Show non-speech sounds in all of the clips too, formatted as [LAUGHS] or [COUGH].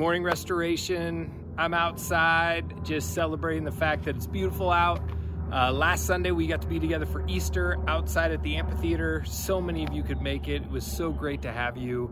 Morning, Restoration. I'm outside just celebrating the fact that it's beautiful out. Uh, last Sunday, we got to be together for Easter outside at the amphitheater. So many of you could make it. It was so great to have you.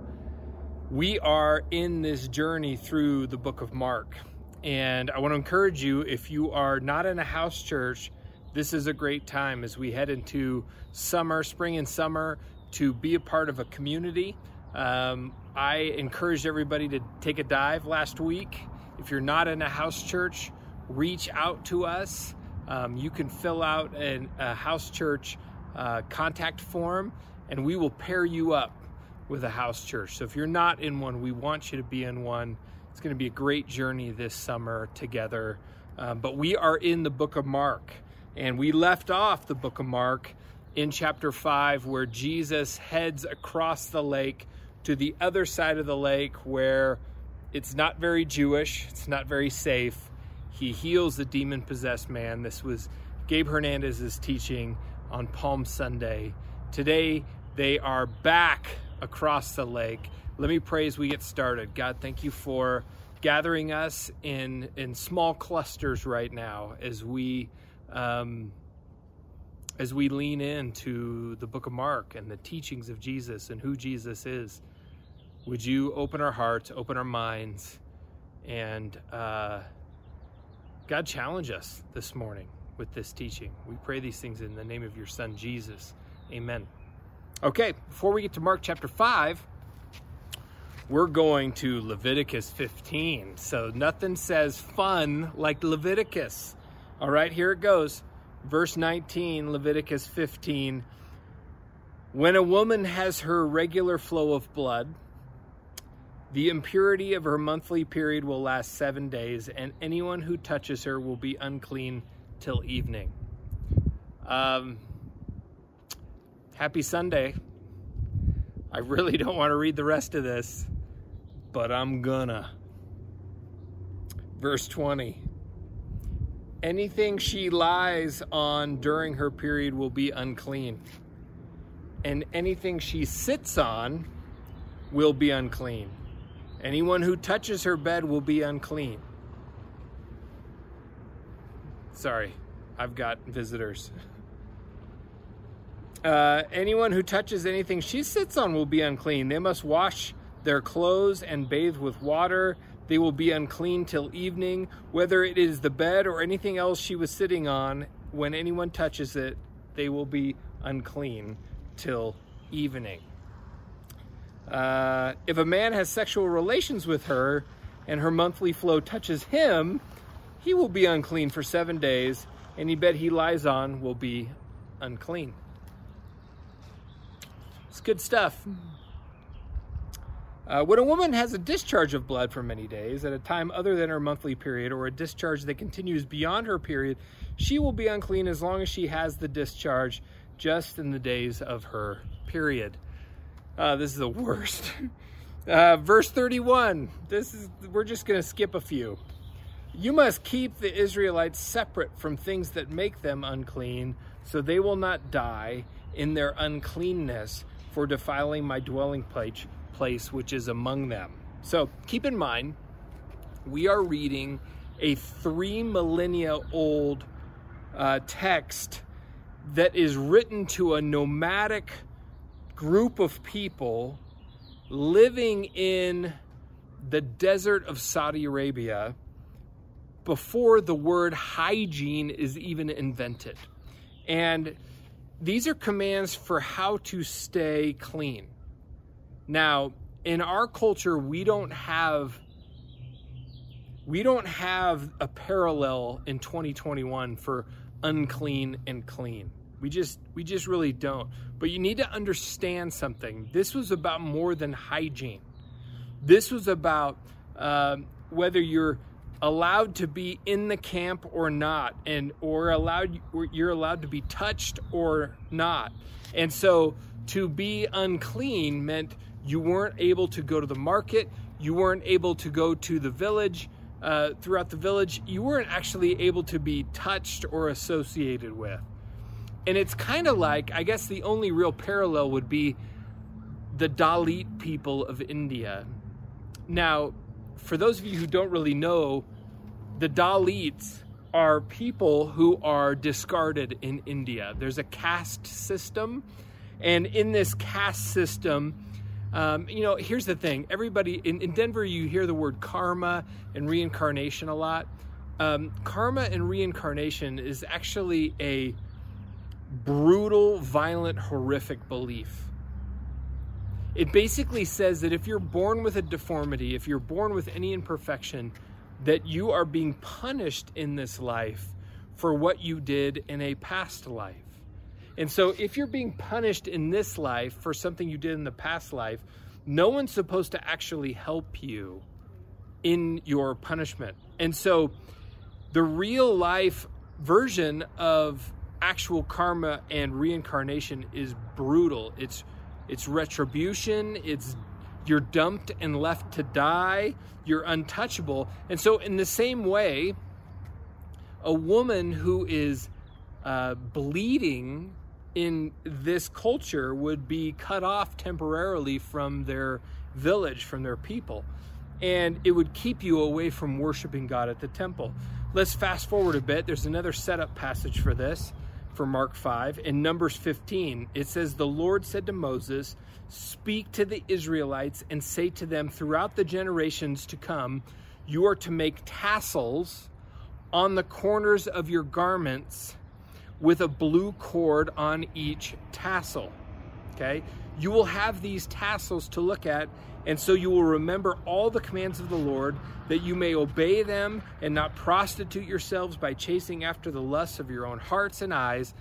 We are in this journey through the book of Mark. And I want to encourage you if you are not in a house church, this is a great time as we head into summer, spring and summer, to be a part of a community. Um, I encouraged everybody to take a dive last week. If you're not in a house church, reach out to us. Um, you can fill out an, a house church uh, contact form, and we will pair you up with a house church. So if you're not in one, we want you to be in one. It's going to be a great journey this summer together. Um, but we are in the book of Mark, and we left off the book of Mark in chapter 5, where Jesus heads across the lake to the other side of the lake where it's not very Jewish, it's not very safe. He heals the demon possessed man. This was Gabe Hernandez's teaching on Palm Sunday. Today, they are back across the lake. Let me pray as we get started. God, thank you for gathering us in, in small clusters right now as we. Um, as we lean into the book of Mark and the teachings of Jesus and who Jesus is, would you open our hearts, open our minds, and uh, God challenge us this morning with this teaching? We pray these things in the name of your Son, Jesus. Amen. Okay, before we get to Mark chapter 5, we're going to Leviticus 15. So nothing says fun like Leviticus. All right, here it goes verse 19, Leviticus 15. When a woman has her regular flow of blood, the impurity of her monthly period will last seven days, and anyone who touches her will be unclean till evening. Um, happy Sunday. I really don't want to read the rest of this, but I'm gonna. Verse 20 anything she lies on during her period will be unclean. And anything she sits on will be unclean. Anyone who touches her bed will be unclean. Sorry, I've got visitors. Uh, anyone who touches anything she sits on will be unclean. They must wash their clothes and bathe with water. They will be unclean till evening, whether it is the bed or anything else she was sitting on. When anyone touches it, they will be unclean till evening. Uh, if a man has sexual relations with her and her monthly flow touches him, he will be unclean for seven days. Any bed he lies on will be unclean. It's good stuff. Uh, when a woman has a discharge of blood for many days at a time other than her monthly period or a discharge that continues beyond her period, she will be unclean as long as she has the discharge just in the days of her period. Uh, this is the worst. [LAUGHS] Uh, verse 31. This is we're just going to skip a few. You must keep the Israelites separate from things that make them unclean, so they will not die in their uncleanness for defiling my dwelling place place which is among them. So keep in mind, we are reading a three millennia old uh, text that is written to a nomadic group of people living in the desert of Saudi Arabia before the word hygiene is even invented. And these are commands for how to stay clean. Now, in our culture, we don't have we don't have a parallel in 2021 for unclean and clean. We just we just really don't. But you need to understand something. This was about more than hygiene. This was about uh, whether you're allowed to be in the camp or not, and or allowed or you're allowed to be touched or not. And so to be unclean meant you weren't able to go to the market. You weren't able to go to the village. Uh, throughout the village, you weren't actually able to be touched or associated with. And it's kind of like, I guess the only real parallel would be the Dalit people of India. Now, for those of you who don't really know, the Dalits are people who are discarded in India. There's a caste system, and in this caste system, um, you know, here's the thing. Everybody in, in, Denver, you hear the word karma and reincarnation a lot. Um, karma and reincarnation is actually a brutal, violent, horrific belief. It basically says that if you're born with a deformity, if you're born with any imperfection, that you are being punished in this life for what you did in a past life. And so, if you're being punished in this life for something you did in the past life, no one's supposed to actually help you in your punishment. And so, the real life version of actual karma and reincarnation is brutal. It's it's retribution, it's you're dumped and left to die, you're untouchable. And so in the same way, a woman who is uh, bleeding in this culture would be cut off temporarily from their village, from their people. And it would keep you away from worshiping God at the temple. Let's fast forward a bit. There's another setup passage for this for Mark 5. In Numbers 15, it says, The Lord said to Moses, Speak to the Israelites and say to them throughout the generations to come, You are to make tassels on the corners of your garments with a blue cord on each tassel. Okay? You will have these tassels to look at, and so you will remember all the commands of the Lord, that you may obey them and not prostitute yourselves by chasing after the lusts of your own hearts and eyes.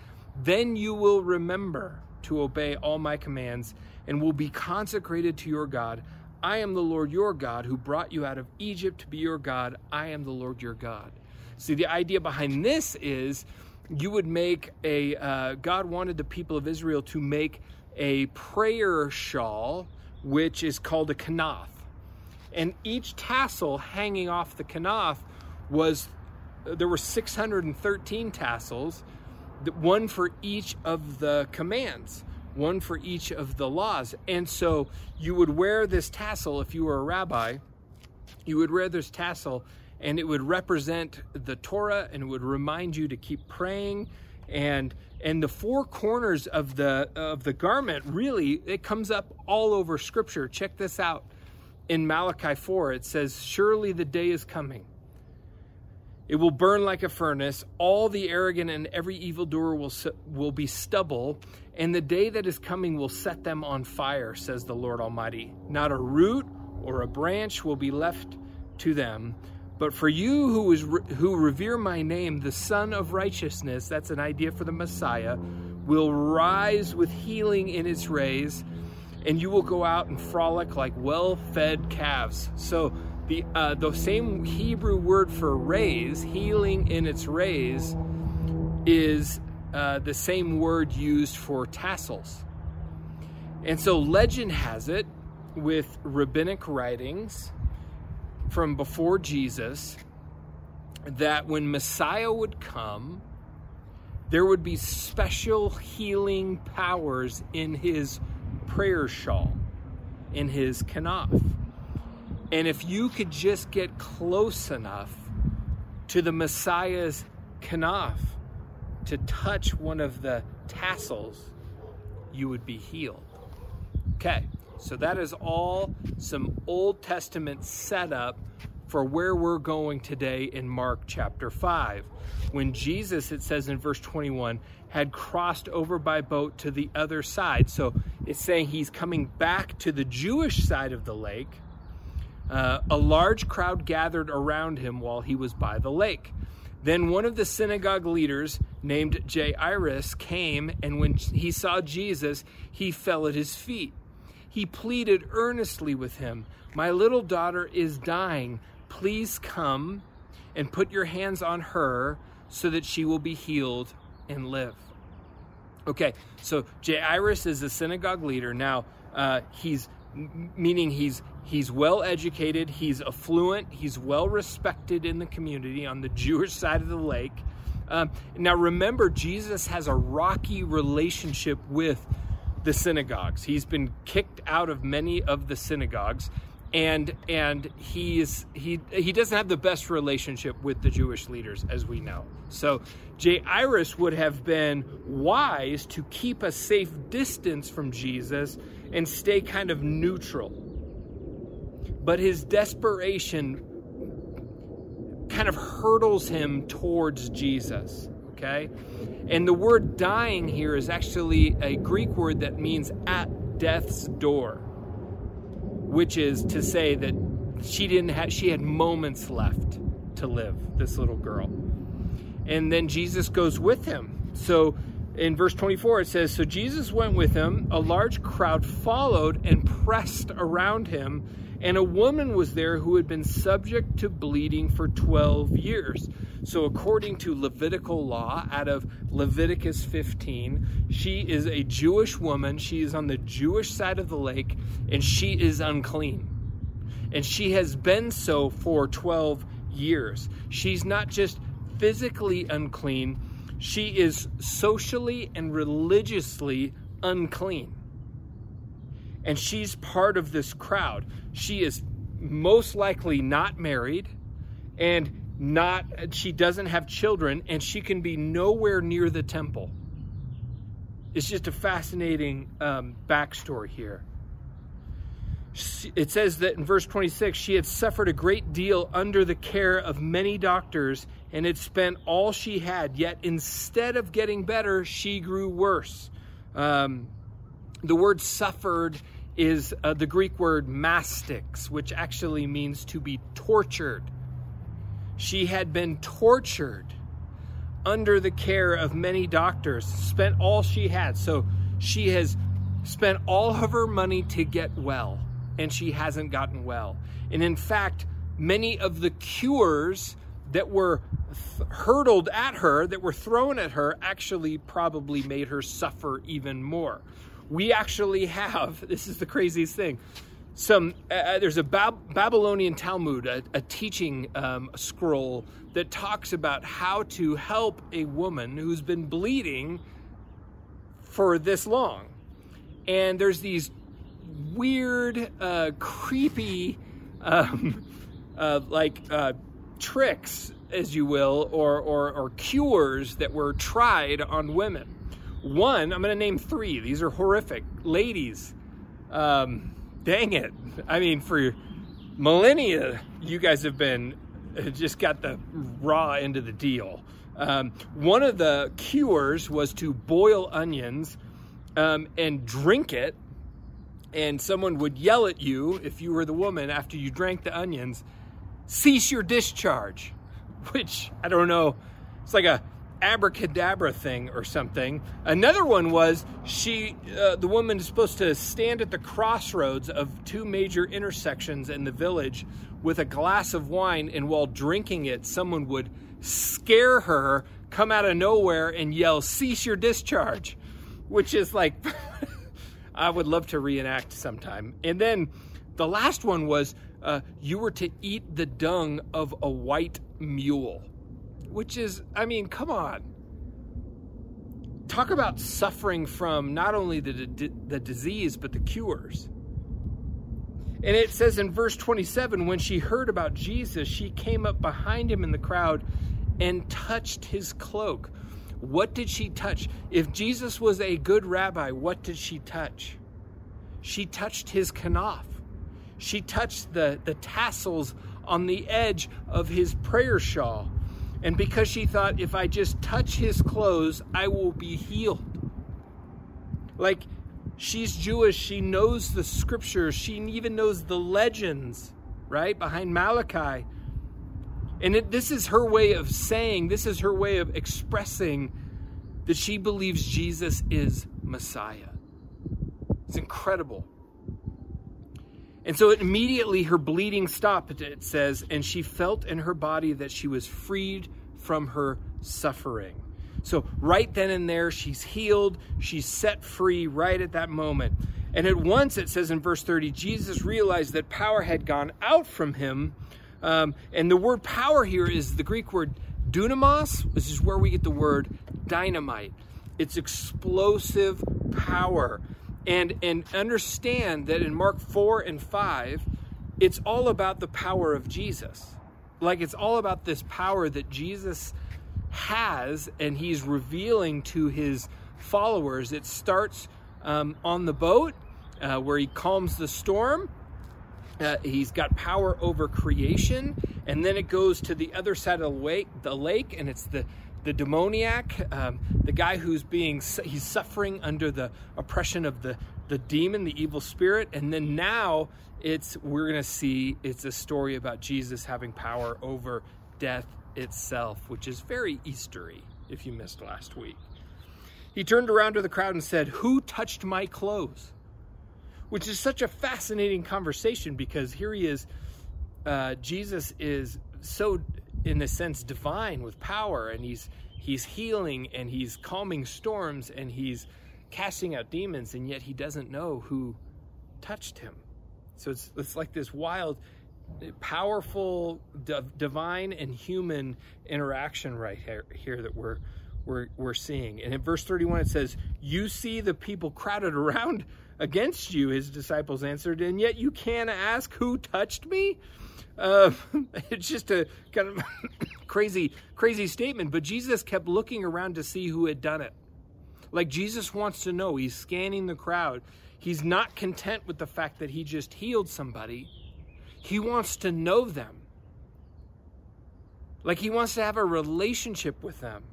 Then you will remember to obey all my commands and will be consecrated to your God. I am the Lord your God who brought you out of Egypt to be your God. I am the Lord your God. See, the idea behind this is you would make a, uh, God wanted the people of Israel to make a prayer shawl, which is called a kanaf. And each tassel hanging off the kanaf was, there were 613 tassels, one for each of the commands, one for each of the laws. And so you would wear this tassel if you were a rabbi, you would wear this tassel and it would represent the Torah and it would remind you to keep praying. And and the four corners of the of the garment really it comes up all over scripture. Check this out. In Malachi 4 it says surely the day is coming. It will burn like a furnace. All the arrogant and every evildoer will will be stubble. And the day that is coming will set them on fire says the Lord Almighty. Not a root or a branch will be left to them but for you who is who revere my name, the Sun of Righteousness, that's an idea for the Messiah, will rise with healing in its rays, and you will go out and frolic like well-fed calves. So the uh, the same Hebrew word for rays, healing in its rays, is uh, the same word used for tassels. And so legend has it with rabbinic writings from before Jesus that when Messiah would come, there would be special healing powers in his prayer shawl, in his kanaf. And if you could just get close enough to the Messiah's kanaf to touch one of the tassels, you would be healed. Okay, so that is all some Old Testament setup for where we're going today in Mark chapter 5. When Jesus, it says in verse 21, had crossed over by boat to the other side. So it's saying he's coming back to the Jewish side of the lake. Uh, a large crowd gathered around him while he was by the lake. Then one of the synagogue leaders, named Jairus, came, and when he saw Jesus, he fell at his feet he pleaded earnestly with him, My little daughter is dying. Please come and put your hands on her so that she will be healed and live. Okay, so Jairus is a synagogue leader. Now, uh, he's meaning he's he's well educated, he's affluent, he's well respected in the community on the Jewish side of the lake. Um, now, remember, Jesus has a rocky relationship with the synagogues. He's been kicked out of many of the synagogues. and and he's he he doesn't have the best relationship with the Jewish leaders as we know. So Jairus would have been wise to keep a safe distance from Jesus and stay kind of neutral. But his desperation kind of hurdles him towards Jesus, okay? And the word dying here is actually a Greek word that means at death's door which is to say that she didn't have she had moments left to live this little girl. And then jesus goes with him. So in verse 24 it says so jesus went with him. A large crowd followed and pressed around him and a woman was there who had been subject to bleeding for 12 years so, according to Levitical law, out of Leviticus 15, she is a Jewish woman. She is on the Jewish side of the lake, and she is unclean. And she has been so for 12 years. She's not just physically unclean, she is socially and religiously unclean. And she's part of this crowd. She is most likely not married, and not she doesn't have children and she can be nowhere near the temple. It's just a fascinating um, backstory here. It says that in verse 26 she had suffered a great deal under the care of many doctors and had spent all she had yet instead of getting better she grew worse. Um, the word suffered is uh, the greek word mastix which actually means to be tortured she had been tortured under the care of many doctors, spent all she had. So she has spent all of her money to get well, and she hasn't gotten well. And in fact, many of the cures that were th- hurtled at her, that were thrown at her, actually probably made her suffer even more. We actually have, [LAUGHS] this is the craziest thing, some uh, uh, there's a Bab- Babylonian Talmud, a, a teaching um, scroll that talks about how to help a woman who's been bleeding for this long. And there's these weird, uh, creepy, um, [LAUGHS] uh, like uh, tricks, as you will, or, or, or cures that were tried on women. One, I'm going to name three. These are horrific. Ladies, um, dang it. I mean, for millennia, you guys have been uh, just got the raw end of the deal. Um, one of the cures was to boil onions um, and drink it. And someone would yell at you if you were the woman after you drank the onions, cease your discharge, [LAUGHS] which I don't know. It's like a abracadabra thing or something. Another one was she, uh, the woman is supposed to stand at the crossroads of two major intersections in the village with a glass of wine, and while drinking it, someone would scare her, come out of nowhere, and yell, Cease your discharge, which is like, [LAUGHS] I would love to reenact sometime. And then the last one was, uh, you were to eat the dung of a white mule which is, I mean, come on. Talk about suffering from not only the, the disease, but the cures. And it says in verse 27 when she heard about Jesus, she came up behind him in the crowd and touched his cloak. What did she touch? If Jesus was a good rabbi, what did she touch? She touched his kanaf. She touched the, the tassels on the edge of his prayer shawl. And because she thought, if I just touch his clothes, I will be healed. Like, she's Jewish. She knows the scriptures. She even knows the legends, right? Behind Malachi. And it, this is her way of saying, this is her way of expressing that she believes Jesus is Messiah. It's incredible. And so immediately her bleeding stopped, it says, and she felt in her body that she was freed from her suffering. So, right then and there, she's healed, she's set free right at that moment. And at once, it says in verse 30, Jesus realized that power had gone out from him. Um, and the word power here is the Greek word dunamos, which is where we get the word dynamite. It's explosive power and and understand that in Mark 4 and 5 it's all about the power of Jesus. Like it's all about this power that Jesus has and he's revealing to his followers. It starts um, on the boat uh, where he calms the storm. Uh, he's got power over creation, and then it goes to the other side of the lake, the lake and it's the the demoniac, um, the guy who's being he's suffering under the oppression of the the demon, the evil spirit, and then now it's we're going to see it's a story about Jesus having power over death itself, which is very Eastery. If you missed last week, he turned around to the crowd and said, "Who touched my clothes?" Which is such a fascinating conversation because here he is. Uh, Jesus is so, in a sense, divine with power, and he's he's healing and he's calming storms and he's casting out demons, and yet he doesn't know who touched him. So it's, it's like this wild, powerful, divine and human interaction right here, here that we're, we're, we're seeing. And in verse 31, it says, You see the people crowded around against you, his disciples answered, and yet you can't ask who touched me? Uh, [LAUGHS] it's just a kind of [LAUGHS] crazy, crazy statement. But Jesus kept looking around to see who had done it. Like Jesus wants to know. He's scanning the crowd. He's not content with the fact that he just healed somebody. He wants to know them. Like he wants to have a relationship with them.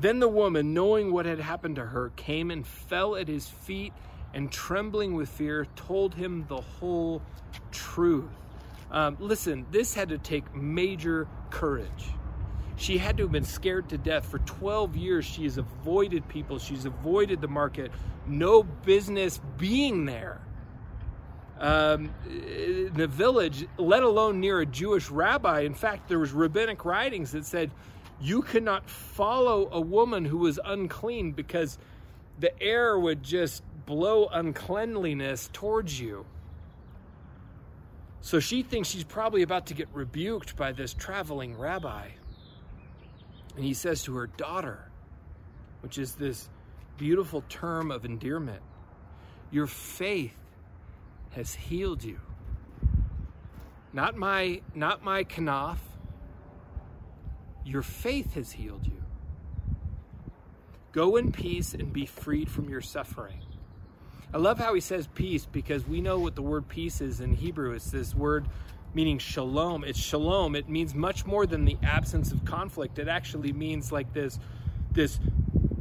Then the woman, knowing what had happened to her, came and fell at his feet and, trembling with fear, told him the whole truth. Um, listen, this had to take major courage. She had to have been scared to death. For 12 years, she has avoided people, she's avoided the market, no business being there. Um, the village, let alone near a Jewish rabbi. In fact, there was rabbinic writings that said you cannot follow a woman who was unclean because the air would just blow uncleanliness towards you. So she thinks she's probably about to get rebuked by this traveling rabbi. And he says to her, daughter, which is this beautiful term of endearment, your faith has healed you. Not my, not my kanaf. Your faith has healed you. Go in peace and be freed from your suffering. I love how he says peace because we know what the word peace is in Hebrew. It's this word meaning shalom. It's shalom. It means much more than the absence of conflict. It actually means like this, this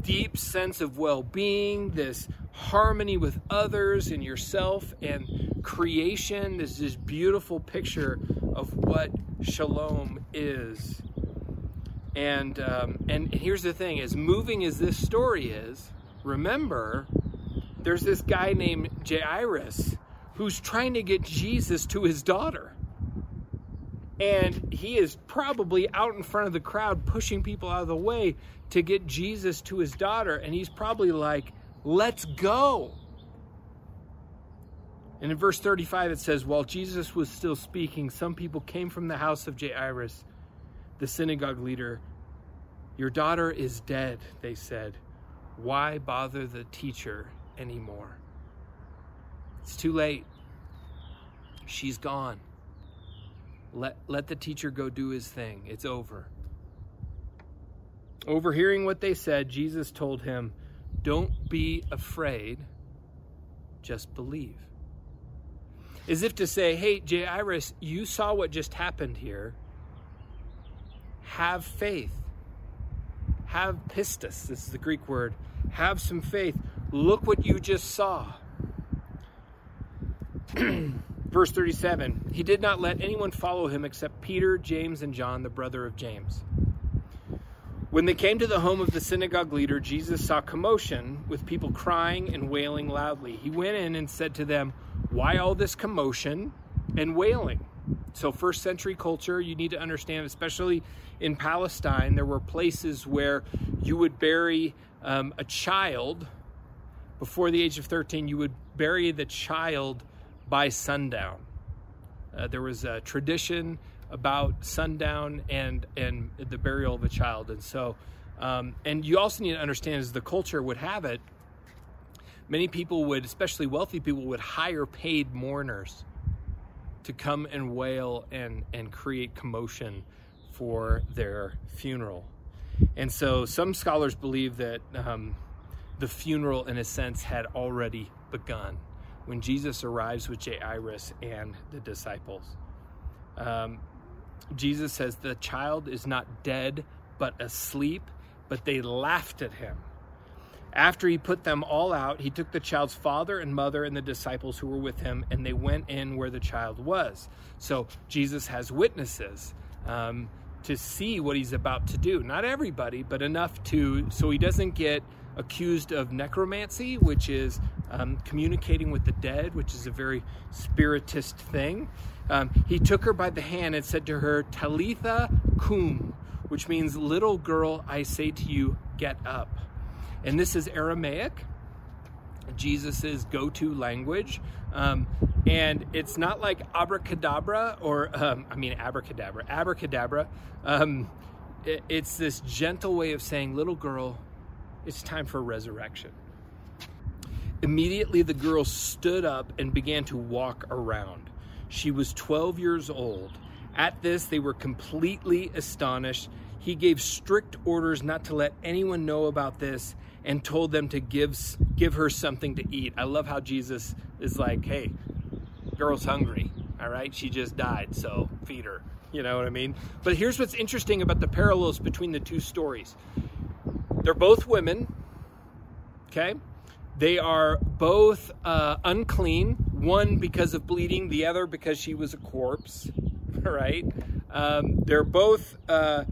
deep sense of well-being, this harmony with others and yourself and creation. This this beautiful picture of what shalom is. And um, and here's the thing: as moving as this story is, remember, there's this guy named Jairus who's trying to get Jesus to his daughter and he is probably out in front of the crowd pushing people out of the way to get Jesus to his daughter. And he's probably like, let's go. And in verse 35, it says, While Jesus was still speaking, some people came from the house of Jairus, the synagogue leader. Your daughter is dead, they said. Why bother the teacher anymore? It's too late. She's gone. Let, let the teacher go do his thing. It's over. Overhearing what they said, Jesus told him, Don't be afraid, just believe. As if to say, Hey, Jairus, you saw what just happened here. Have faith. Have pistis. This is the Greek word. Have some faith. Look what you just saw. [CLEARS THROAT] Verse 37 He did not let anyone follow him except Peter, James, and John, the brother of James. When they came to the home of the synagogue leader, Jesus saw commotion with people crying and wailing loudly. He went in and said to them, Why all this commotion and wailing? So, first century culture, you need to understand, especially in Palestine, there were places where you would bury um, a child before the age of 13, you would bury the child by sundown. Uh, there was a tradition about sundown and and the burial of a child, and so um, and you also need to understand as the culture would have it, many people would, especially wealthy people, would hire paid mourners to come and wail and, and create commotion for their funeral. And so some scholars believe that um, the funeral, in a sense, had already begun when Jesus arrives with Jairus and the disciples. Um, Jesus says, The child is not dead, but asleep, but they laughed at him. After he put them all out, he took the child's father and mother and the disciples who were with him, and they went in where the child was. So Jesus has witnesses um, to see what he's about to do. Not everybody, but enough to, so he doesn't get accused of necromancy, which is um, communicating with the dead, which is a very spiritist thing. Um, he took her by the hand and said to her, Talitha cum, which means, little girl, I say to you, get up. And this is Aramaic, Jesus's go to language. Um, and it's not like abracadabra or, um, I mean, abracadabra, abracadabra. Um, it, it's this gentle way of saying, little girl, it's time for resurrection. Immediately, the girl stood up and began to walk around. She was 12 years old. At this, they were completely astonished. He gave strict orders not to let anyone know about this and told them to give, give her something to eat. I love how Jesus is like, hey, girl's hungry, all right? She just died, so feed her. You know what I mean? But here's what's interesting about the parallels between the two stories they're both women, okay? They are both uh, unclean, one because of bleeding, the other because she was a corpse, [LAUGHS] right? Um, they're both uh,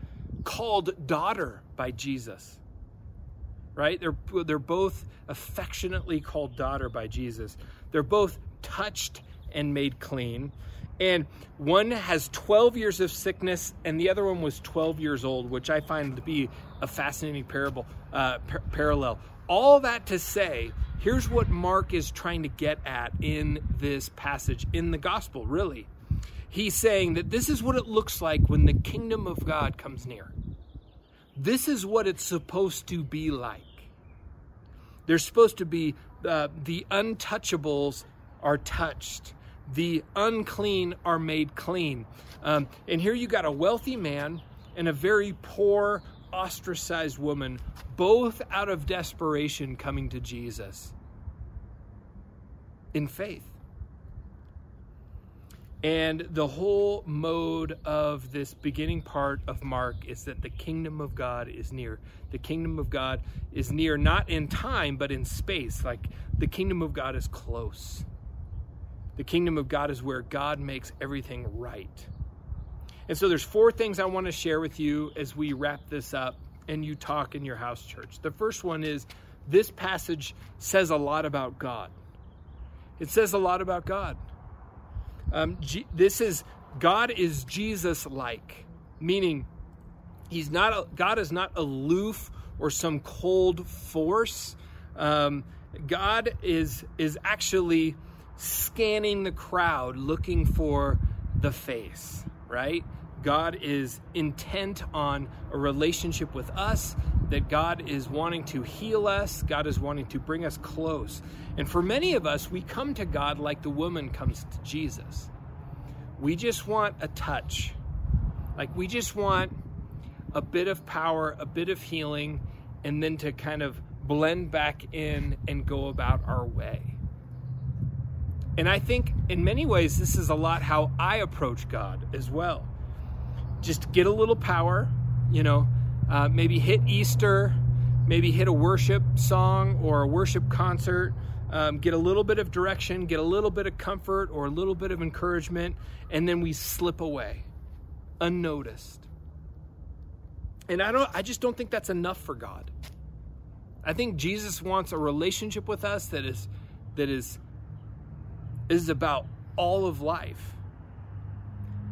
called daughter by Jesus right? They're, they're both affectionately called daughter by Jesus. They're both touched and made clean. And one has 12 years of sickness, and the other one was 12 years old, which I find to be a fascinating parable, uh, par- parallel. All that to say, here's what Mark is trying to get at in this passage, in the gospel, really. He's saying that this is what it looks like when the kingdom of God comes near. This is what it's supposed to be like. There's supposed to be uh, the untouchables are touched, the unclean are made clean. Um, and here you got a wealthy man and a very poor, ostracized woman, both out of desperation coming to Jesus in faith. And the whole mode of this beginning part of Mark is that the kingdom of God is near. The kingdom of God is near, not in time, but in space. Like the kingdom of God is close. The kingdom of God is where God makes everything right. And so there's four things I want to share with you as we wrap this up and you talk in your house church. The first one is this passage says a lot about God. It says a lot about God. Um, G- this is God is Jesus like, meaning he's not a, God is not aloof or some cold force. Um, God is is actually scanning the crowd looking for the face, right? God is intent on a relationship with us, that God is wanting to heal us, God is wanting to bring us close. And for many of us, we come to God like the woman comes to Jesus. We just want a touch. Like we just want a bit of power, a bit of healing, and then to kind of blend back in and go about our way. And I think in many ways, this is a lot how I approach God as well just get a little power, you know, uh, maybe hit Easter, maybe hit a worship song or a worship concert, um, get a little bit of direction, get a little bit of comfort or a little bit of encouragement, and then we slip away unnoticed. And I don't I just don't think that's enough for God. I think Jesus wants a relationship with us that is that is is about all of life.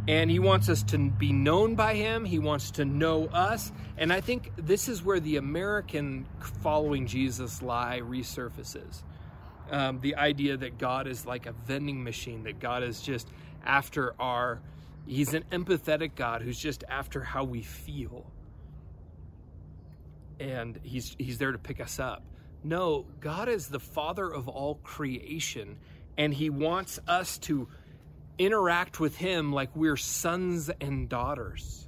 And he wants us to be known by him. He wants to know us. And I think this is where the American following Jesus lie resurfaces. Um, the idea that God is like a vending machine, that God is just after our, he's an empathetic God who's just after how we feel. And he's, he's there to pick us up. No, God is the father of all creation, and he wants us to interact with Him like we're sons and daughters,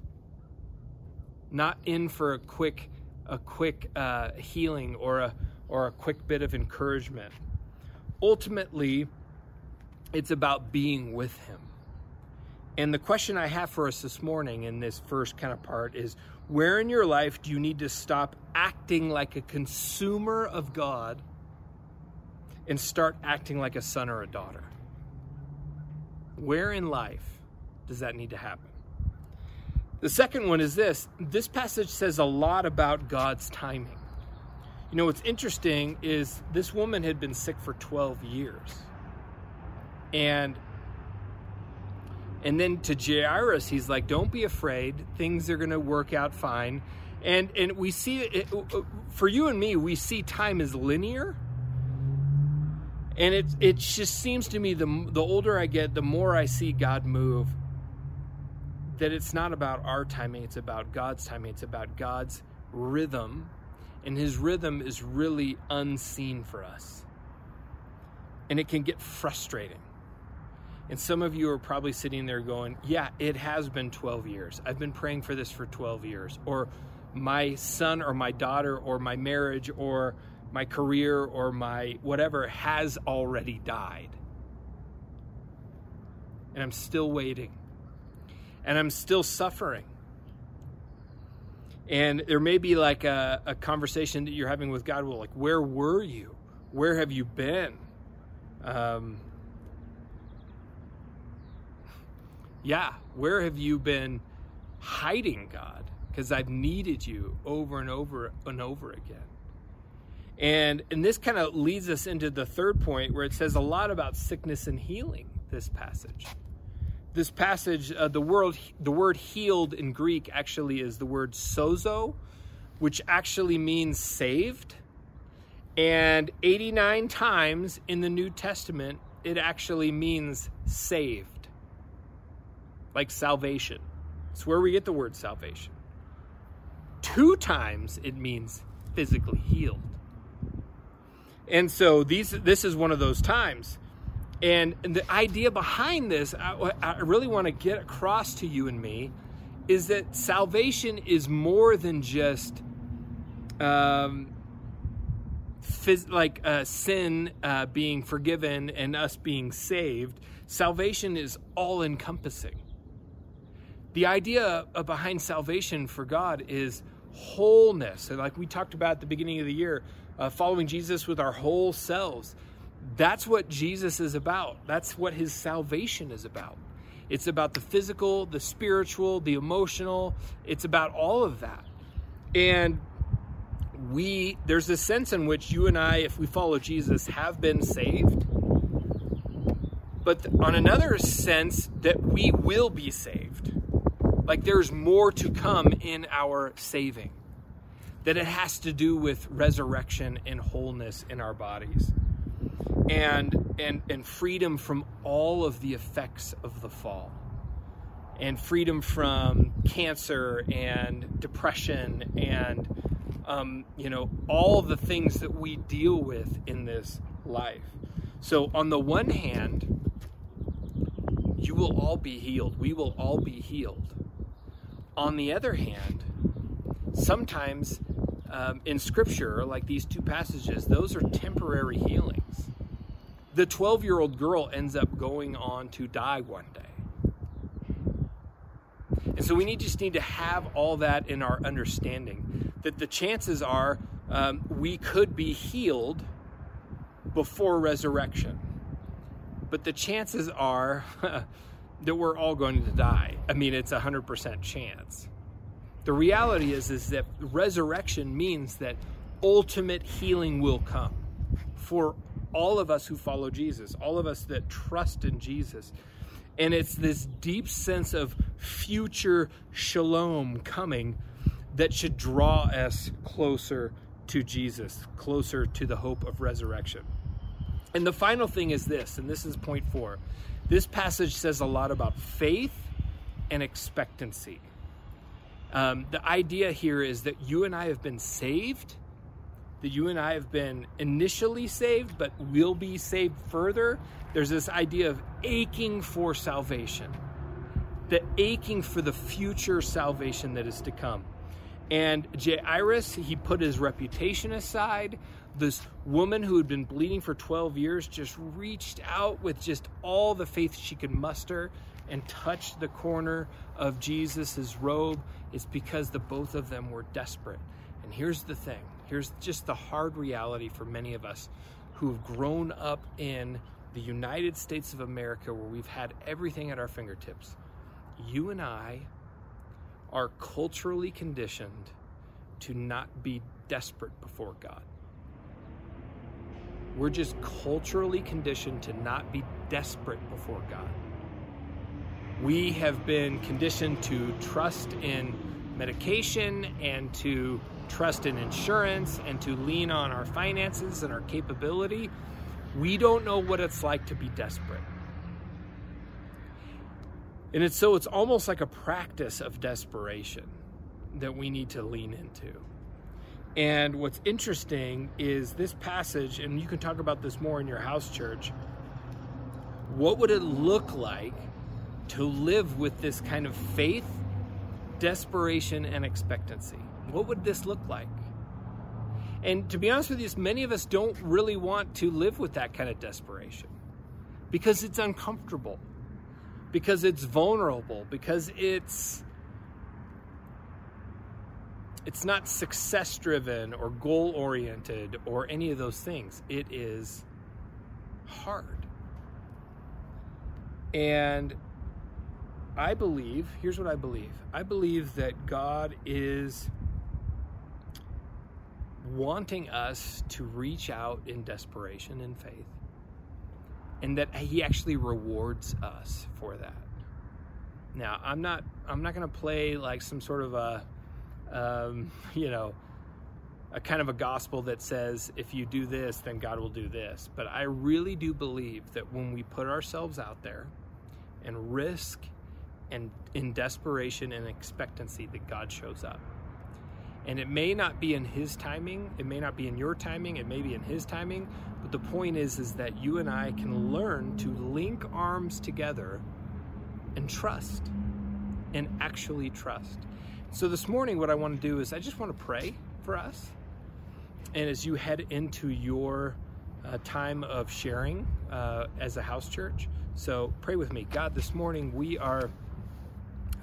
not in for a quick, a quick uh, healing or a or a quick bit of encouragement. Ultimately, it's about being with Him. And the question I have for us this morning in this first kind of part is where in your life do you need to stop acting like a consumer of God and start acting like a son or a daughter? Where in life does that need to happen? The second one is this this passage says a lot about God's timing. You know, what's interesting is this woman had been sick for 12 years. And and then to Jairus, he's like, "Don't be afraid. Things are going to work out fine." And and we see it for you and me. We see time as linear, and it it just seems to me the the older I get, the more I see God move. That it's not about our timing; it's about God's timing. It's about God's rhythm, and His rhythm is really unseen for us, and it can get frustrating and some of you are probably sitting there going, Yeah, it has been 12 years. I've been praying for this for 12 years. Or my son or my daughter or my marriage or my career or my whatever has already died. And I'm still waiting. And I'm still suffering. And there may be like a, a conversation that you're having with God. Well, like, where were you? Where have you been? Um, yeah, where have you been hiding, God? Because I've needed you over and over and over again. And and this kind of leads us into the third point where it says a lot about sickness and healing. This passage, this passage, uh, the word the word healed in Greek actually is the word sozo, which actually means saved. And 89 times in the New Testament, it actually means saved like salvation. It's where we get the word salvation. Two times it means physically healed. And so these this is one of those times. And, the idea behind this, I, I really want to get across to you and me, is that salvation is more than just um, phys- like uh, sin uh, being forgiven and us being saved. Salvation is all encompassing. The idea behind salvation for God is wholeness. Like we talked about at the beginning of the year, uh, following Jesus with our whole selves. That's what Jesus is about. That's what his salvation is about. It's about the physical, the spiritual, the emotional. It's about all of that. And we, there's a sense in which you and I, if we follow Jesus, have been saved. But on another sense, that we will be saved like there's more to come in our saving. That it has to do with resurrection and wholeness in our bodies. And and and freedom from all of the effects of the fall. And freedom from cancer and depression and um, you know all the things that we deal with in this life. So on the one hand, you will all be healed. We will all be healed. On the other hand, sometimes um, in scripture, like these two passages, those are temporary healings. The 12 year old girl ends up going on to die one day. And so we need, just need to have all that in our understanding that the chances are um, we could be healed before resurrection. But the chances are [LAUGHS] that we're all going to die. I mean, it's a 100% chance. The reality is is that resurrection means that ultimate healing will come for all of us who follow Jesus, all of us that trust in Jesus. And it's this deep sense of future shalom coming that should draw us closer to Jesus, closer to the hope of resurrection. And the final thing is this, and this is point four this passage says a lot about faith and um, the idea here is that you and I have been saved, that you and I have been initially saved, but will be saved further. There's this idea of aching for salvation, the aching for the future salvation that is to come. And Jairus, he put his reputation aside. This woman who had been bleeding for 12 years just reached out with just all the faith she could muster and touched the corner of Jesus' robe. It's because the both of them were desperate. And here's the thing here's just the hard reality for many of us who have grown up in the United States of America where we've had everything at our fingertips. You and I are culturally conditioned to not be desperate before God. We're just culturally conditioned to not be desperate before God. We have been conditioned to trust in medication and to trust in insurance and to lean on our finances and our capability. We don't know what it's like to be desperate. And it's so it's almost like a practice of desperation that we need to lean into. And what's interesting is this passage, and you can talk about this more in your house church. What would it look like to live with this kind of faith, desperation, and expectancy? What would this look like? And to be honest with you, many of us don't really want to live with that kind of desperation because it's uncomfortable because it's vulnerable, because it's it's not success driven or goal oriented or any of those things. It is hard. And I believe, here's what I believe. I believe that God is wanting us to reach out in desperation and faith and that he actually rewards us for that. Now, I'm not I'm not going to play like some sort of a um, [LAUGHS] you know a kind of a gospel that says if you do this then God will do this. But I really do believe that when we put ourselves out there and risk and in desperation and expectancy that God shows up. And it may not be in his timing, it may not be in your timing, it may be in his timing, but the point is is that you and I can learn to link arms together and trust and actually trust. So this morning what I want to do is I just want to pray for us. And as you head into your uh, time of sharing uh, as a house church, so pray with me. God, this morning we are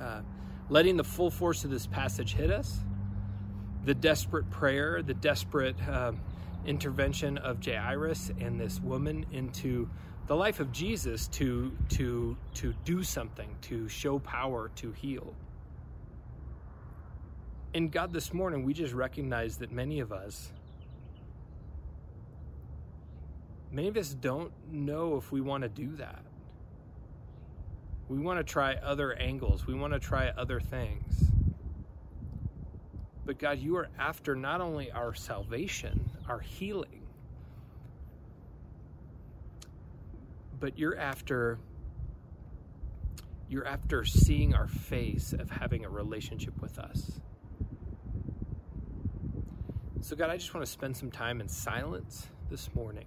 uh, letting the full force of this passage hit us the desperate prayer, the desperate um, intervention of Jairus and this woman into the life of Jesus to to to do something, to show power, to heal. And God, this morning we just recognize that many of us, many of us don't know if we want to do that. We want to try other angles. We want to try other things. But God, you are after not only our salvation, our healing, but you're after you're after seeing our face of having a relationship with us. So God, I just want to spend some time in silence this morning.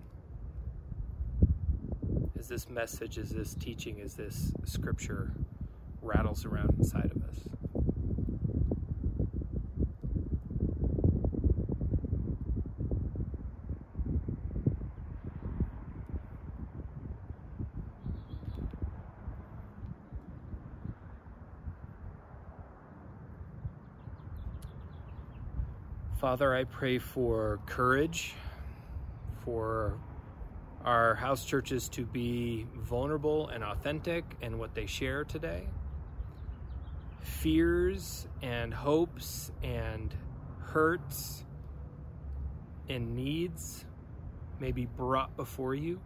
As this message, as this teaching, as this scripture rattles around inside of us. Father, I pray for courage, for our house churches to be vulnerable and authentic in what they share today. Fears and hopes and hurts and needs may be brought before you.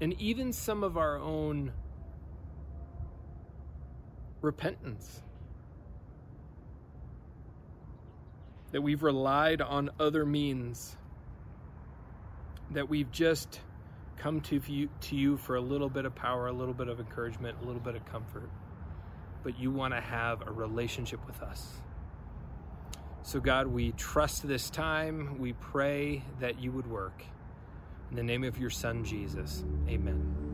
And even some of our own repentance that we've relied on other means, that we've just come to you, to you for a little bit of power, a little bit of encouragement, a little bit of comfort, but you want to have a relationship with us. So, God, we trust this time. We pray that you would work. In the name of your Son, Jesus, amen.